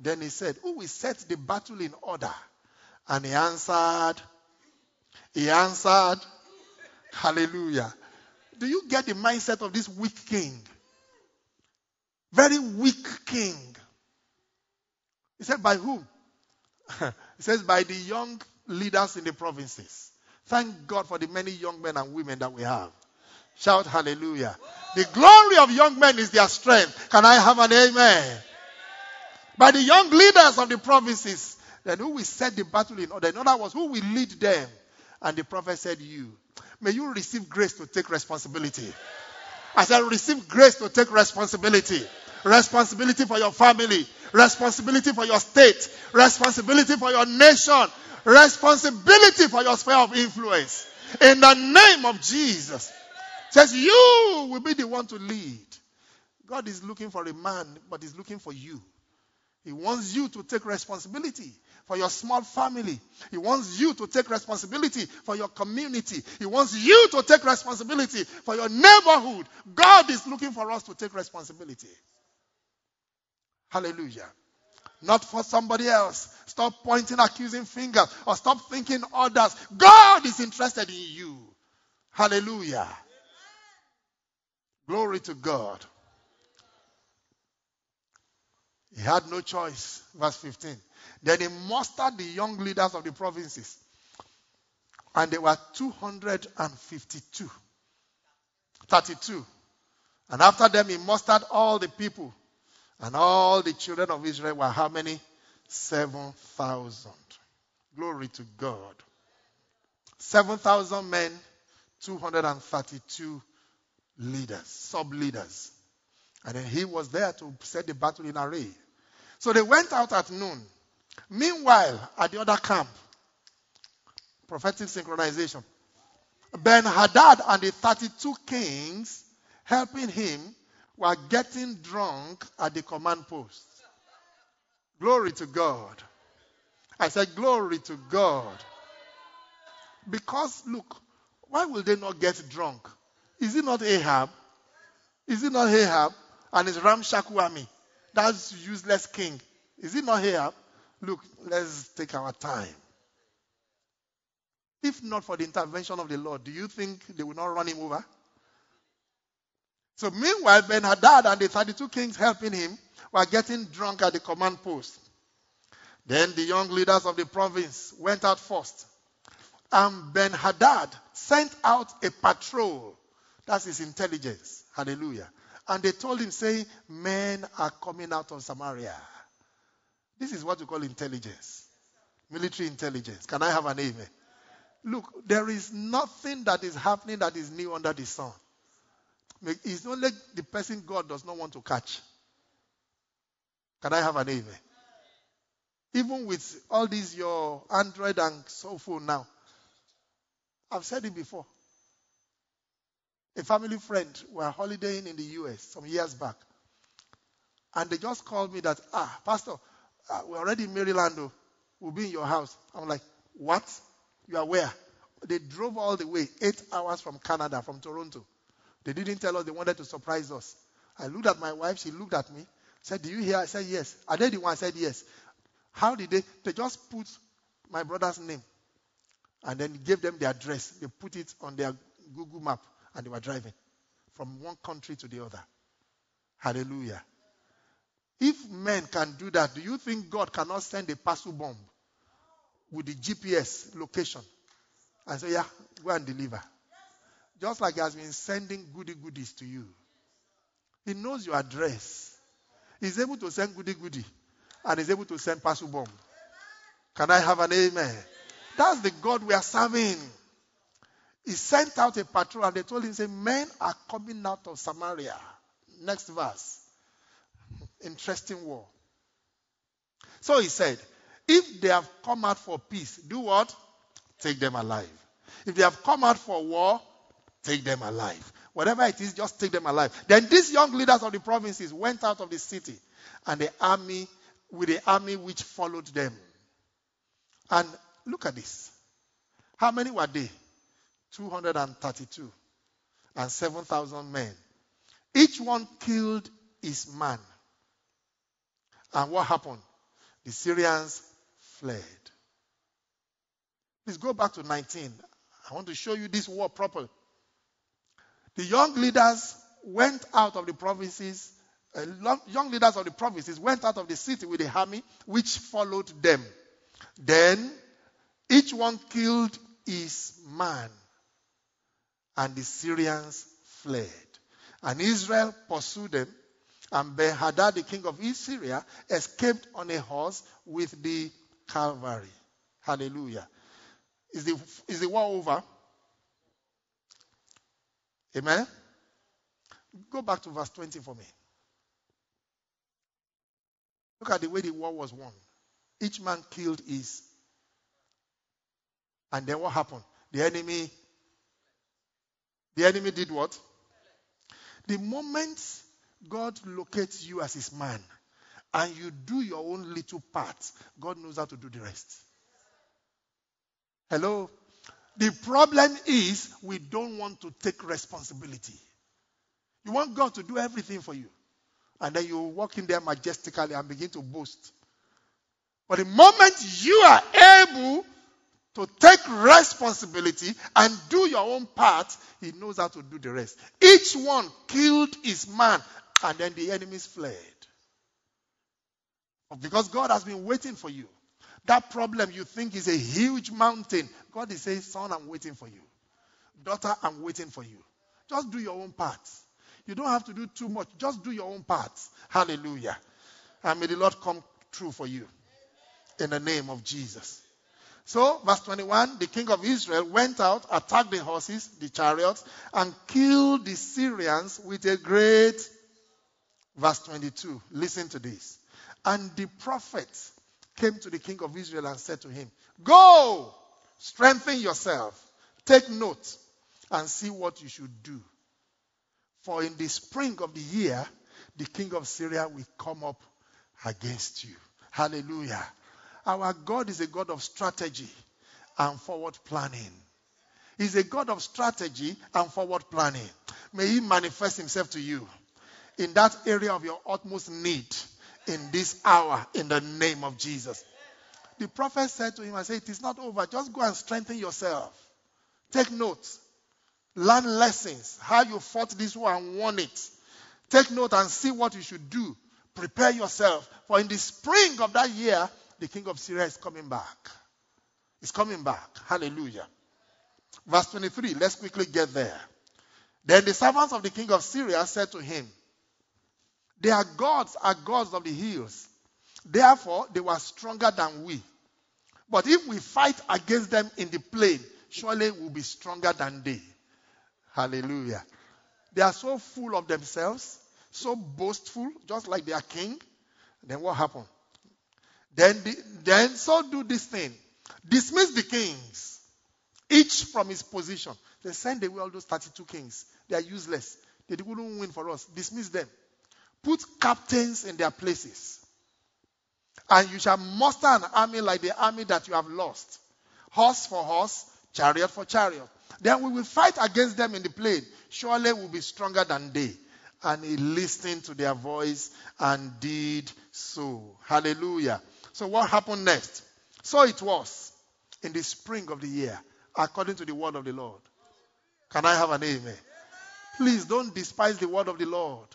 Then he said, Who will set the battle in order? And he answered, He answered, Hallelujah. Do you get the mindset of this weak king? Very weak king. He said, By whom? (laughs) he says, By the young leaders in the provinces. Thank God for the many young men and women that we have. Shout hallelujah. The glory of young men is their strength. Can I have an amen? By the young leaders of the provinces, then who will set the battle in order? In other words, who will lead them? And the prophet said, You. May you receive grace to take responsibility. I said, receive grace to take responsibility. Responsibility for your family, responsibility for your state, responsibility for your nation, responsibility for your sphere of influence. In the name of Jesus. Says you will be the one to lead. God is looking for a man, but he's looking for you. He wants you to take responsibility for your small family. He wants you to take responsibility for your community. He wants you to take responsibility for your neighborhood. God is looking for us to take responsibility. Hallelujah. Not for somebody else. Stop pointing accusing fingers or stop thinking others. God is interested in you. Hallelujah. Glory to God. He had no choice. Verse 15. Then he mustered the young leaders of the provinces. And there were 252. 32. And after them he mustered all the people. And all the children of Israel were how many? 7,000. Glory to God. 7,000 men, 232 leaders, sub leaders. And then he was there to set the battle in array. So they went out at noon. Meanwhile, at the other camp, prophetic synchronization, Ben Hadad and the 32 kings helping him were getting drunk at the command post. Glory to God. I said, Glory to God. Because, look, why will they not get drunk? Is it not Ahab? Is it not Ahab and his ramshackle army? That's useless king. Is he not here? Look, let's take our time. If not for the intervention of the Lord, do you think they will not run him over? So meanwhile, Ben Hadad and the 32 kings helping him were getting drunk at the command post. Then the young leaders of the province went out first. And Ben Hadad sent out a patrol. That's his intelligence. Hallelujah. And they told him, saying, Men are coming out of Samaria. This is what you call intelligence. Military intelligence. Can I have an amen? Look, there is nothing that is happening that is new under the sun. It's only the person God does not want to catch. Can I have an amen? Even with all these your Android and cell phone now. I've said it before. A family friend were holidaying in the US some years back. And they just called me that, ah, Pastor, uh, we're already in Maryland. Oh. We'll be in your house. I'm like, what? You are where? They drove all the way, eight hours from Canada, from Toronto. They didn't tell us they wanted to surprise us. I looked at my wife. She looked at me. Said, Do you hear? I said, Yes. Are they the one? I said, Yes. How did they? They just put my brother's name and then gave them the address. They put it on their Google map and they were driving from one country to the other. Hallelujah. If men can do that, do you think God cannot send a parcel bomb with the GPS location and say, Yeah, go and deliver? Just like He has been sending goody goodies to you. He knows your address. He's able to send goody goody and he's able to send parcel bomb. Can I have an amen? That's the God we are serving. He sent out a patrol and they told him, say, men are coming out of Samaria. Next verse. Interesting war. So he said, if they have come out for peace, do what? Take them alive. If they have come out for war, take them alive. Whatever it is, just take them alive. Then these young leaders of the provinces went out of the city, and the army, with the army which followed them. And look at this. How many were they? 232 and 7,000 men. Each one killed his man. And what happened? The Syrians fled. Please go back to 19. I want to show you this war properly. The young leaders went out of the provinces, uh, young leaders of the provinces went out of the city with the army which followed them. Then each one killed his man, and the Syrians fled. And Israel pursued them, and Ben Hadad, the king of Syria, escaped on a horse with the cavalry. Hallelujah. Is the, is the war over? Amen? Go back to verse 20 for me. Look at the way the war was won. Each man killed his. And then what happened? The enemy. The enemy did what? The moment God locates you as his man and you do your own little part, God knows how to do the rest. Hello? The problem is we don't want to take responsibility. You want God to do everything for you. And then you walk in there majestically and begin to boast. But the moment you are able to take responsibility and do your own part, he knows how to do the rest. Each one killed his man, and then the enemies fled. Because God has been waiting for you. That problem you think is a huge mountain, God is saying, Son, I'm waiting for you. Daughter, I'm waiting for you. Just do your own part. You don't have to do too much. Just do your own part. Hallelujah. And may the Lord come true for you. In the name of Jesus. So, verse 21 the king of Israel went out, attacked the horses, the chariots, and killed the Syrians with a great. Verse 22. Listen to this. And the prophet came to the king of Israel and said to him, Go, strengthen yourself, take note, and see what you should do. For in the spring of the year, the king of Syria will come up against you. Hallelujah. Our God is a God of strategy and forward planning. He's a God of strategy and forward planning. May He manifest Himself to you in that area of your utmost need in this hour in the name of Jesus. The prophet said to him, I said, It is not over. Just go and strengthen yourself. Take note. Learn lessons, how you fought this war and won it. Take note and see what you should do. Prepare yourself. For in the spring of that year, the king of Syria is coming back. He's coming back. Hallelujah. Verse 23, let's quickly get there. Then the servants of the king of Syria said to him, Their gods are gods of the hills. Therefore, they were stronger than we. But if we fight against them in the plain, surely we'll be stronger than they. Hallelujah. They are so full of themselves, so boastful, just like their king. Then what happened? Then, the, then so do this thing. Dismiss the kings, each from his position. They send away all those 32 kings. They are useless. They wouldn't win for us. Dismiss them. Put captains in their places. And you shall muster an army like the army that you have lost. Horse for horse, chariot for chariot. Then we will fight against them in the plain. Surely we'll be stronger than they. And he listened to their voice and did so. Hallelujah. So what happened next? So it was in the spring of the year, according to the word of the Lord. Can I have an amen? Please don't despise the word of the Lord.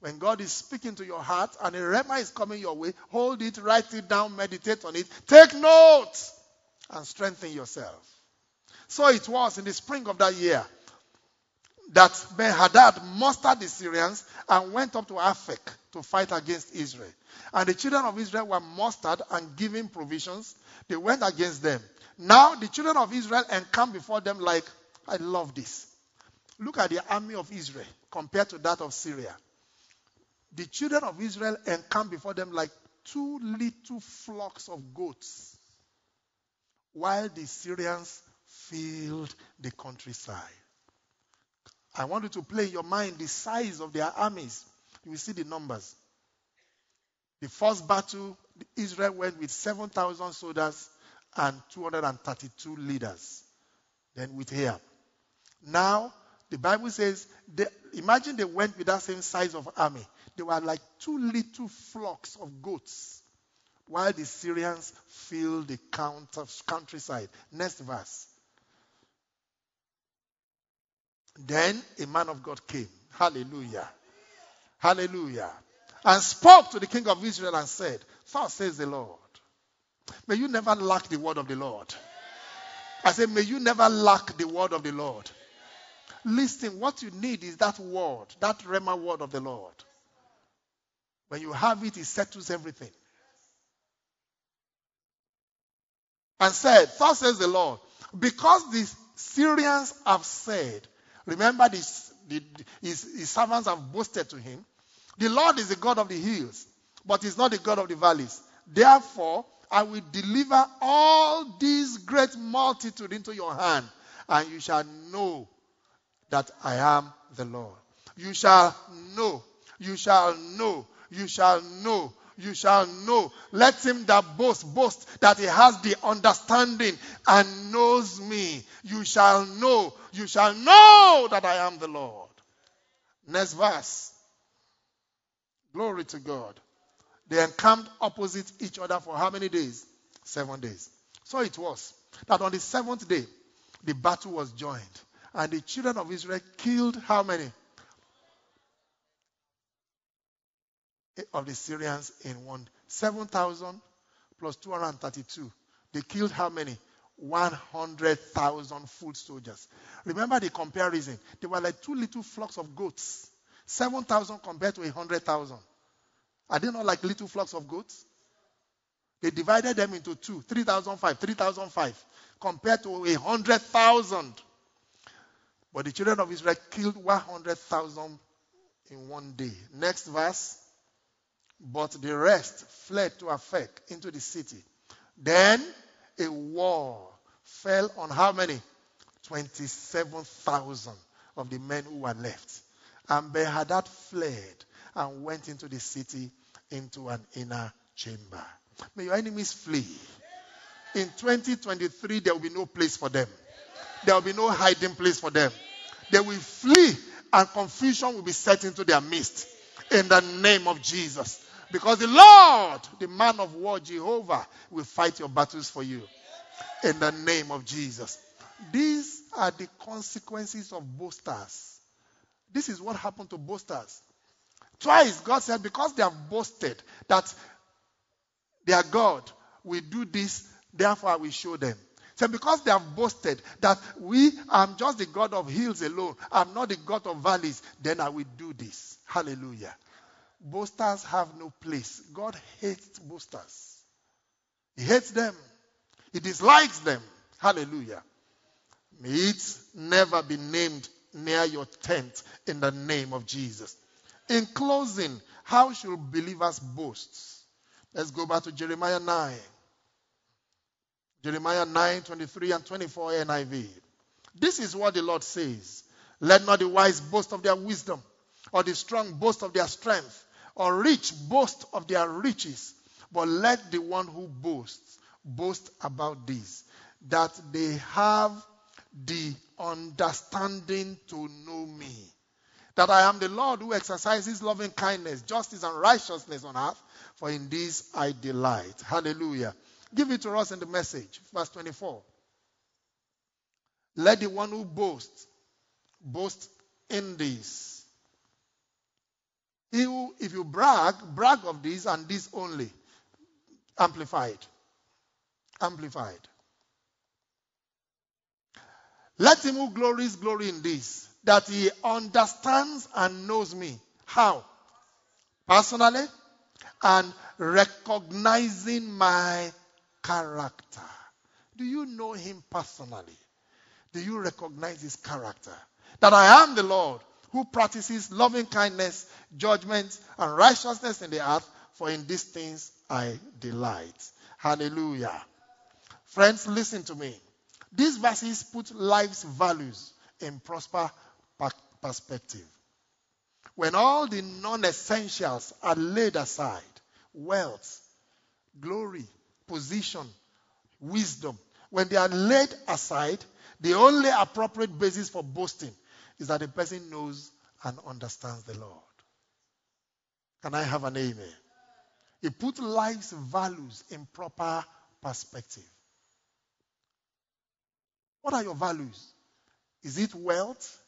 When God is speaking to your heart and a rhema is coming your way, hold it, write it down, meditate on it, take note, and strengthen yourself. So it was in the spring of that year that Ben Hadad mustered the Syrians and went up to Aphek to fight against Israel. And the children of Israel were mustered and given provisions. They went against them. Now the children of Israel encamped before them like, I love this. Look at the army of Israel compared to that of Syria. The children of Israel encamped before them like two little flocks of goats, while the Syrians filled the countryside. I want you to play in your mind the size of their armies. You will see the numbers. The first battle, Israel went with 7,000 soldiers and 232 leaders. Then with here. Now, the Bible says, they, imagine they went with that same size of army. They were like two little flocks of goats while the Syrians filled the countryside. Next verse. Then a man of God came. Hallelujah. Hallelujah. And spoke to the king of Israel and said, Thus says the Lord. May you never lack the word of the Lord. I said, May you never lack the word of the Lord. Listen, what you need is that word, that Rhema word of the Lord. When you have it, it settles everything. And said, Thus says the Lord, because the Syrians have said, Remember, this, the, his, his servants have boasted to him. The Lord is the God of the hills, but he's not the God of the valleys. Therefore, I will deliver all this great multitude into your hand, and you shall know that I am the Lord. You shall know, you shall know, you shall know you shall know. Let him that boasts boast that he has the understanding and knows me. You shall know. You shall know that I am the Lord. Next verse. Glory to God. They encamped opposite each other for how many days? Seven days. So it was that on the seventh day, the battle was joined. And the children of Israel killed how many? Of the Syrians in one. 7,000 plus 232. They killed how many? 100,000 foot soldiers. Remember the comparison. They were like two little flocks of goats. 7,000 compared to 100,000. Are they not like little flocks of goats? They divided them into two 3,005, 3,005 compared to 100,000. But the children of Israel killed 100,000 in one day. Next verse. But the rest fled to Aphek into the city. Then a war fell on how many? 27,000 of the men who were left. And Ben Hadad fled and went into the city into an inner chamber. May your enemies flee. In 2023, there will be no place for them. There will be no hiding place for them. They will flee and confusion will be set into their midst. In the name of Jesus. Because the Lord, the man of war, Jehovah, will fight your battles for you. In the name of Jesus. these are the consequences of boasters. This is what happened to boasters. Twice God said, because they have boasted that they are God, we do this, therefore I will show them. So because they have boasted that we, I'm just the God of hills alone, I'm not the God of valleys, then I will do this. Hallelujah. Boasters have no place. God hates boasters. He hates them. He dislikes them. Hallelujah. May it never be named near your tent in the name of Jesus. In closing, how should believers boast? Let's go back to Jeremiah 9. Jeremiah 9, 23 and 24 NIV. This is what the Lord says. Let not the wise boast of their wisdom, or the strong boast of their strength, or rich boast of their riches, but let the one who boasts boast about this, that they have the understanding to know me. That I am the Lord who exercises loving kindness, justice, and righteousness on earth, for in this I delight. Hallelujah. Give it to us in the message, verse 24. Let the one who boasts boast in this. If you brag, brag of this and this only. Amplified. Amplified. Let him who glories glory in this, that he understands and knows me. How? Personally and recognizing my character. Do you know him personally? Do you recognize his character? That I am the Lord who practices loving kindness, judgment, and righteousness in the earth, for in these things I delight. Hallelujah. Friends, listen to me. These verses put life's values in prosper perspective. When all the non essentials are laid aside wealth, glory, position, wisdom when they are laid aside, the only appropriate basis for boasting is that a person knows and understands the Lord. Can I have an amen? It puts life's values in proper perspective. What are your values? Is it wealth?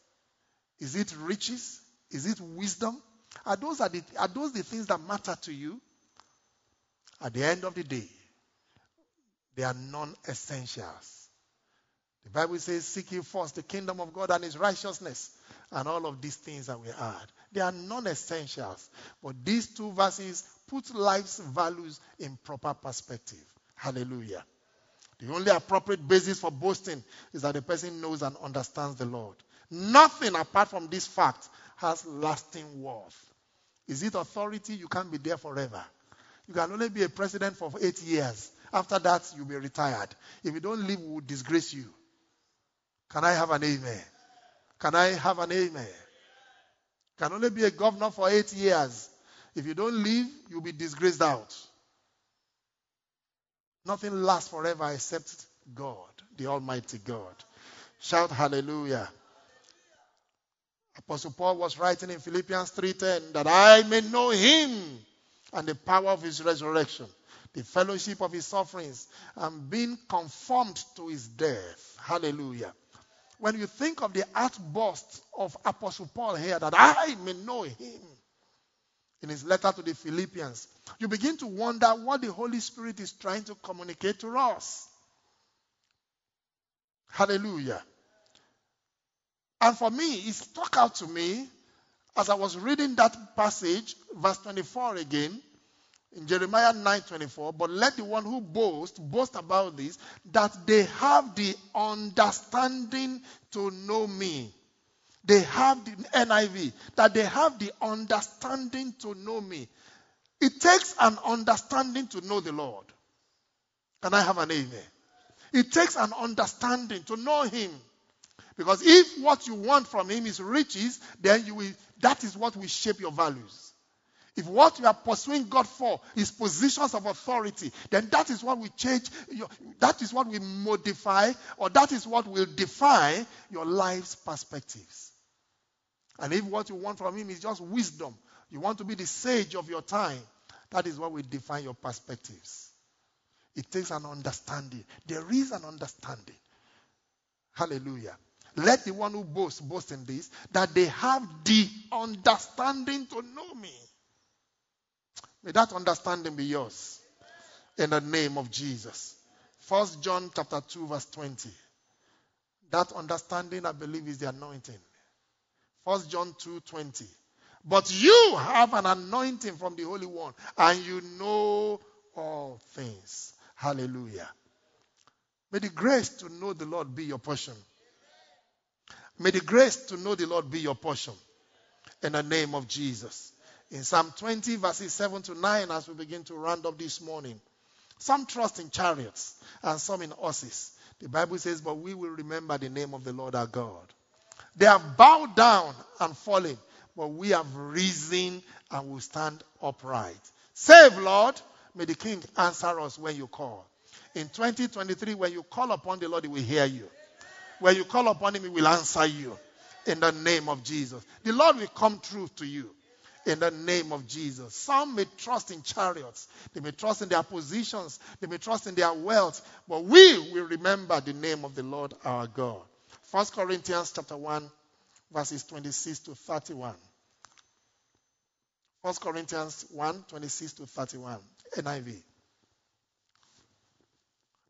Is it riches? Is it wisdom? Are those, are, the, are those the things that matter to you? At the end of the day, they are non essentials. The Bible says, Seek ye first the kingdom of God and his righteousness, and all of these things that we add. They are non essentials. But these two verses put life's values in proper perspective. Hallelujah. The only appropriate basis for boasting is that the person knows and understands the Lord. Nothing apart from this fact has lasting worth. Is it authority? You can't be there forever. You can only be a president for eight years. After that, you'll be retired. If you don't leave, we will disgrace you. Can I have an amen? Can I have an amen? Can only be a governor for eight years. If you don't leave, you'll be disgraced out. Nothing lasts forever except God, the Almighty God. Shout hallelujah. Apostle Paul was writing in Philippians 3:10 that I may know him and the power of his resurrection, the fellowship of his sufferings, and being conformed to his death. Hallelujah. When you think of the outburst of Apostle Paul here, that I may know him in his letter to the Philippians, you begin to wonder what the Holy Spirit is trying to communicate to us. Hallelujah. And for me, it stuck out to me as I was reading that passage, verse 24 again, in Jeremiah 9:24, but let the one who boasts boast about this, that they have the understanding to know me. They have the NIV, that they have the understanding to know me. It takes an understanding to know the Lord. Can I have an amen? It takes an understanding to know Him. Because if what you want from Him is riches, then you will, that is what will shape your values. If what you are pursuing God for is positions of authority, then that is what will change, your, that is what will modify, or that is what will define your life's perspectives. And if what you want from Him is just wisdom, you want to be the sage of your time, that is what will define your perspectives. It takes an understanding. There is an understanding. Hallelujah. Let the one who boasts boast in this, that they have the understanding to know me. May that understanding be yours. In the name of Jesus. First John chapter 2, verse 20. That understanding, I believe, is the anointing. First John 2, 20. But you have an anointing from the Holy One, and you know all things. Hallelujah. May the grace to know the Lord be your portion. May the grace to know the Lord be your portion. In the name of Jesus. In Psalm 20, verses 7 to 9, as we begin to round up this morning, some trust in chariots and some in horses. The Bible says, But we will remember the name of the Lord our God. They have bowed down and fallen, but we have risen and will stand upright. Save, Lord. May the King answer us when you call. In 2023, when you call upon the Lord, He will hear you. When you call upon Him, He will answer you. In the name of Jesus. The Lord will come true to you in the name of Jesus. Some may trust in chariots, they may trust in their positions, they may trust in their wealth, but we will remember the name of the Lord our God. 1 Corinthians chapter 1, verses 26 to 31. 1 Corinthians 1, 26 to 31, NIV.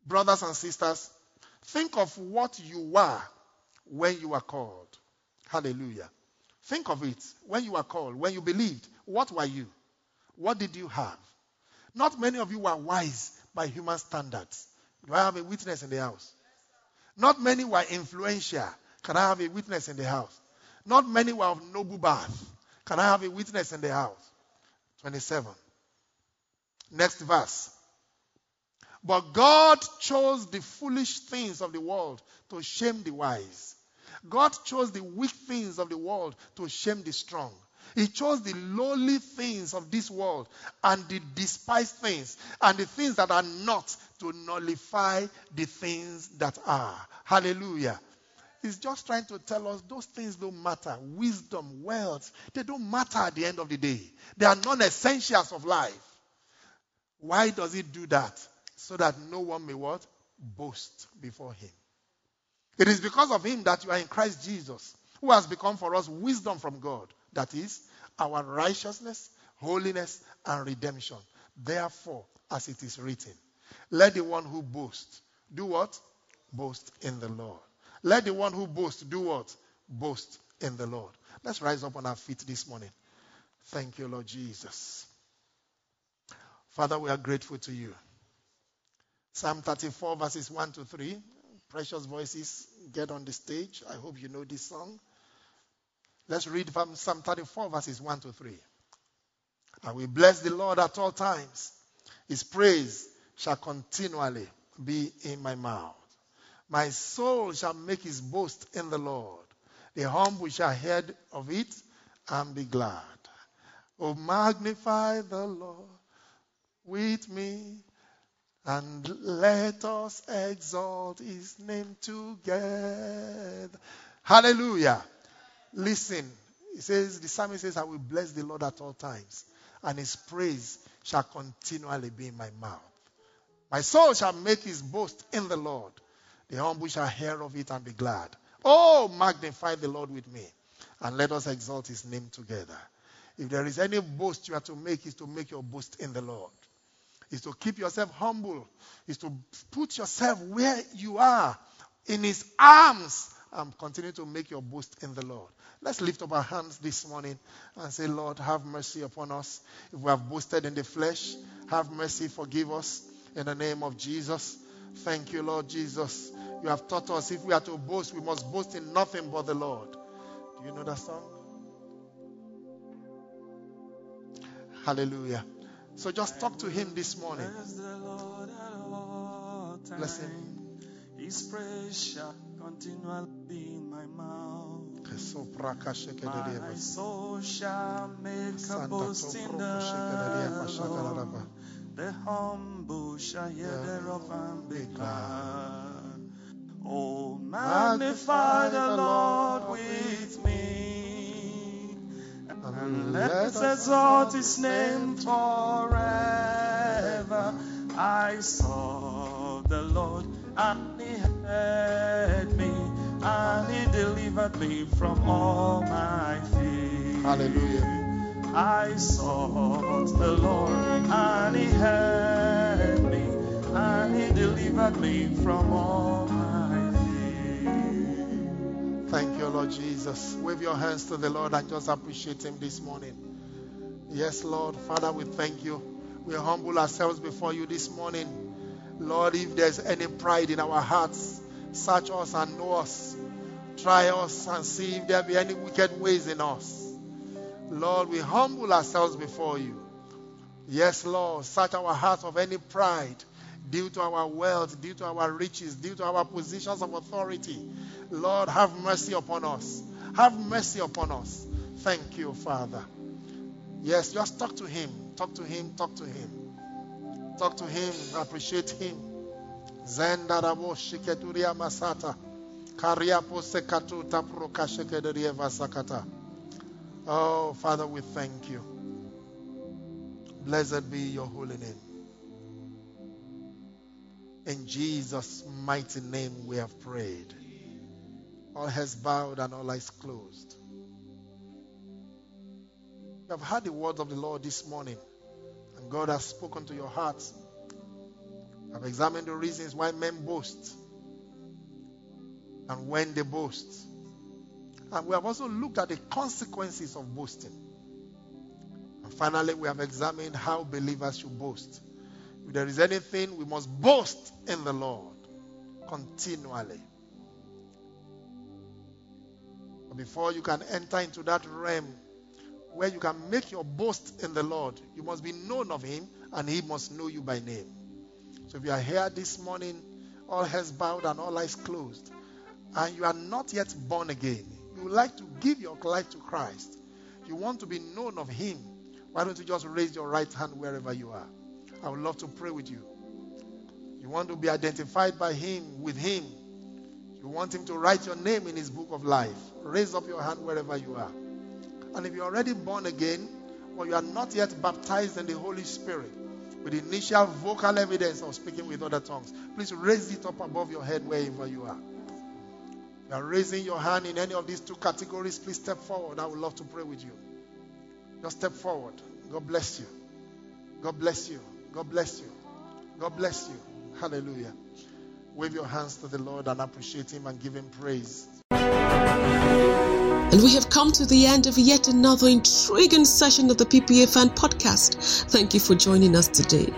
Brothers and sisters, think of what you were when you were called. Hallelujah. Think of it. When you were called, when you believed, what were you? What did you have? Not many of you were wise by human standards. Do I have a witness in the house? Not many were influential. Can I have a witness in the house? Not many were of noble birth. Can I have a witness in the house? 27. Next verse. But God chose the foolish things of the world to shame the wise. God chose the weak things of the world to shame the strong. He chose the lowly things of this world and the despised things and the things that are not to nullify the things that are. Hallelujah. He's just trying to tell us those things don't matter. Wisdom, wealth, they don't matter at the end of the day. They are non essentials of life. Why does he do that? So that no one may what? Boast before him. It is because of him that you are in Christ Jesus, who has become for us wisdom from God. That is, our righteousness, holiness, and redemption. Therefore, as it is written, let the one who boasts do what? Boast in the Lord. Let the one who boasts do what? Boast in the Lord. Let's rise up on our feet this morning. Thank you, Lord Jesus. Father, we are grateful to you. Psalm 34, verses 1 to 3 precious voices get on the stage. I hope you know this song. Let's read from Psalm 34, verses 1 to 3. I will bless the Lord at all times. His praise shall continually be in my mouth. My soul shall make his boast in the Lord. The humble shall hear of it and be glad. Oh, magnify the Lord with me and let us exalt his name together. Hallelujah. Listen, he says, the psalmist says, I will bless the Lord at all times, and his praise shall continually be in my mouth. My soul shall make his boast in the Lord. The humble shall hear of it and be glad. Oh, magnify the Lord with me, and let us exalt his name together. If there is any boast you are to make, is to make your boast in the Lord is to keep yourself humble, is to put yourself where you are in his arms and continue to make your boast in the Lord. Let's lift up our hands this morning and say, Lord, have mercy upon us. If we have boasted in the flesh, have mercy, forgive us in the name of Jesus. Thank you, Lord Jesus. You have taught us if we are to boast, we must boast in nothing but the Lord. Do you know that song? Hallelujah. So just talk to him this morning. Bless him. His praise shall continually be in my mouth. My soul shall make a boast in the Lord. The humble shall hear thereof and be glad. Oh, magnify the Lord with me and let us exalt his name forever. I saw the Lord and he heard me and he delivered me from all my fears. Hallelujah. I sought the Lord and He heard me and He delivered me from all. Thank you, Lord Jesus. Wave your hands to the Lord and just appreciate Him this morning. Yes, Lord. Father, we thank you. We humble ourselves before you this morning. Lord, if there's any pride in our hearts, search us and know us. Try us and see if there be any wicked ways in us. Lord, we humble ourselves before you. Yes, Lord, search our hearts of any pride due to our wealth, due to our riches, due to our positions of authority. Lord, have mercy upon us. Have mercy upon us. Thank you, Father. Yes, just talk to Him. Talk to Him. Talk to Him. Talk to Him. Appreciate Him. Zendarabo shiketuria masata. Oh, Father, we thank you. Blessed be your holy name. In Jesus' mighty name we have prayed. All heads bowed and all eyes closed. You have heard the words of the Lord this morning, and God has spoken to your heart. I've examined the reasons why men boast and when they boast. And we have also looked at the consequences of boasting. And finally, we have examined how believers should boast. If there is anything, we must boast in the Lord continually. Before you can enter into that realm where you can make your boast in the Lord, you must be known of Him and He must know you by name. So if you are here this morning, all heads bowed and all eyes closed, and you are not yet born again, you would like to give your life to Christ, you want to be known of Him, why don't you just raise your right hand wherever you are? I would love to pray with you. You want to be identified by Him, with Him. You want Him to write your name in His book of life. Raise up your hand wherever you are. And if you're already born again, or you are not yet baptized in the Holy Spirit, with initial vocal evidence of speaking with other tongues, please raise it up above your head wherever you are If you are raising your hand in any of these two categories, please step forward. I would love to pray with you. Just step forward. God bless you. God bless you. God bless you. God bless you. Hallelujah. Wave your hands to the Lord and appreciate Him and give Him praise. And we have come to the end of yet another intriguing session of the PPAfan podcast. Thank you for joining us today.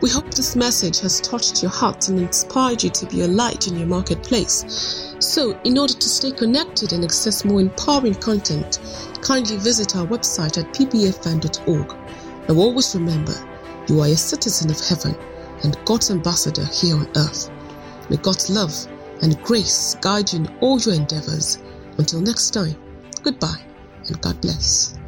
We hope this message has touched your heart and inspired you to be a light in your marketplace. So, in order to stay connected and access more empowering content, kindly visit our website at ppafan.org. Now, always remember, you are a citizen of heaven and God's ambassador here on earth. May God's love and grace guide you in all your endeavors. Until next time, goodbye and God bless.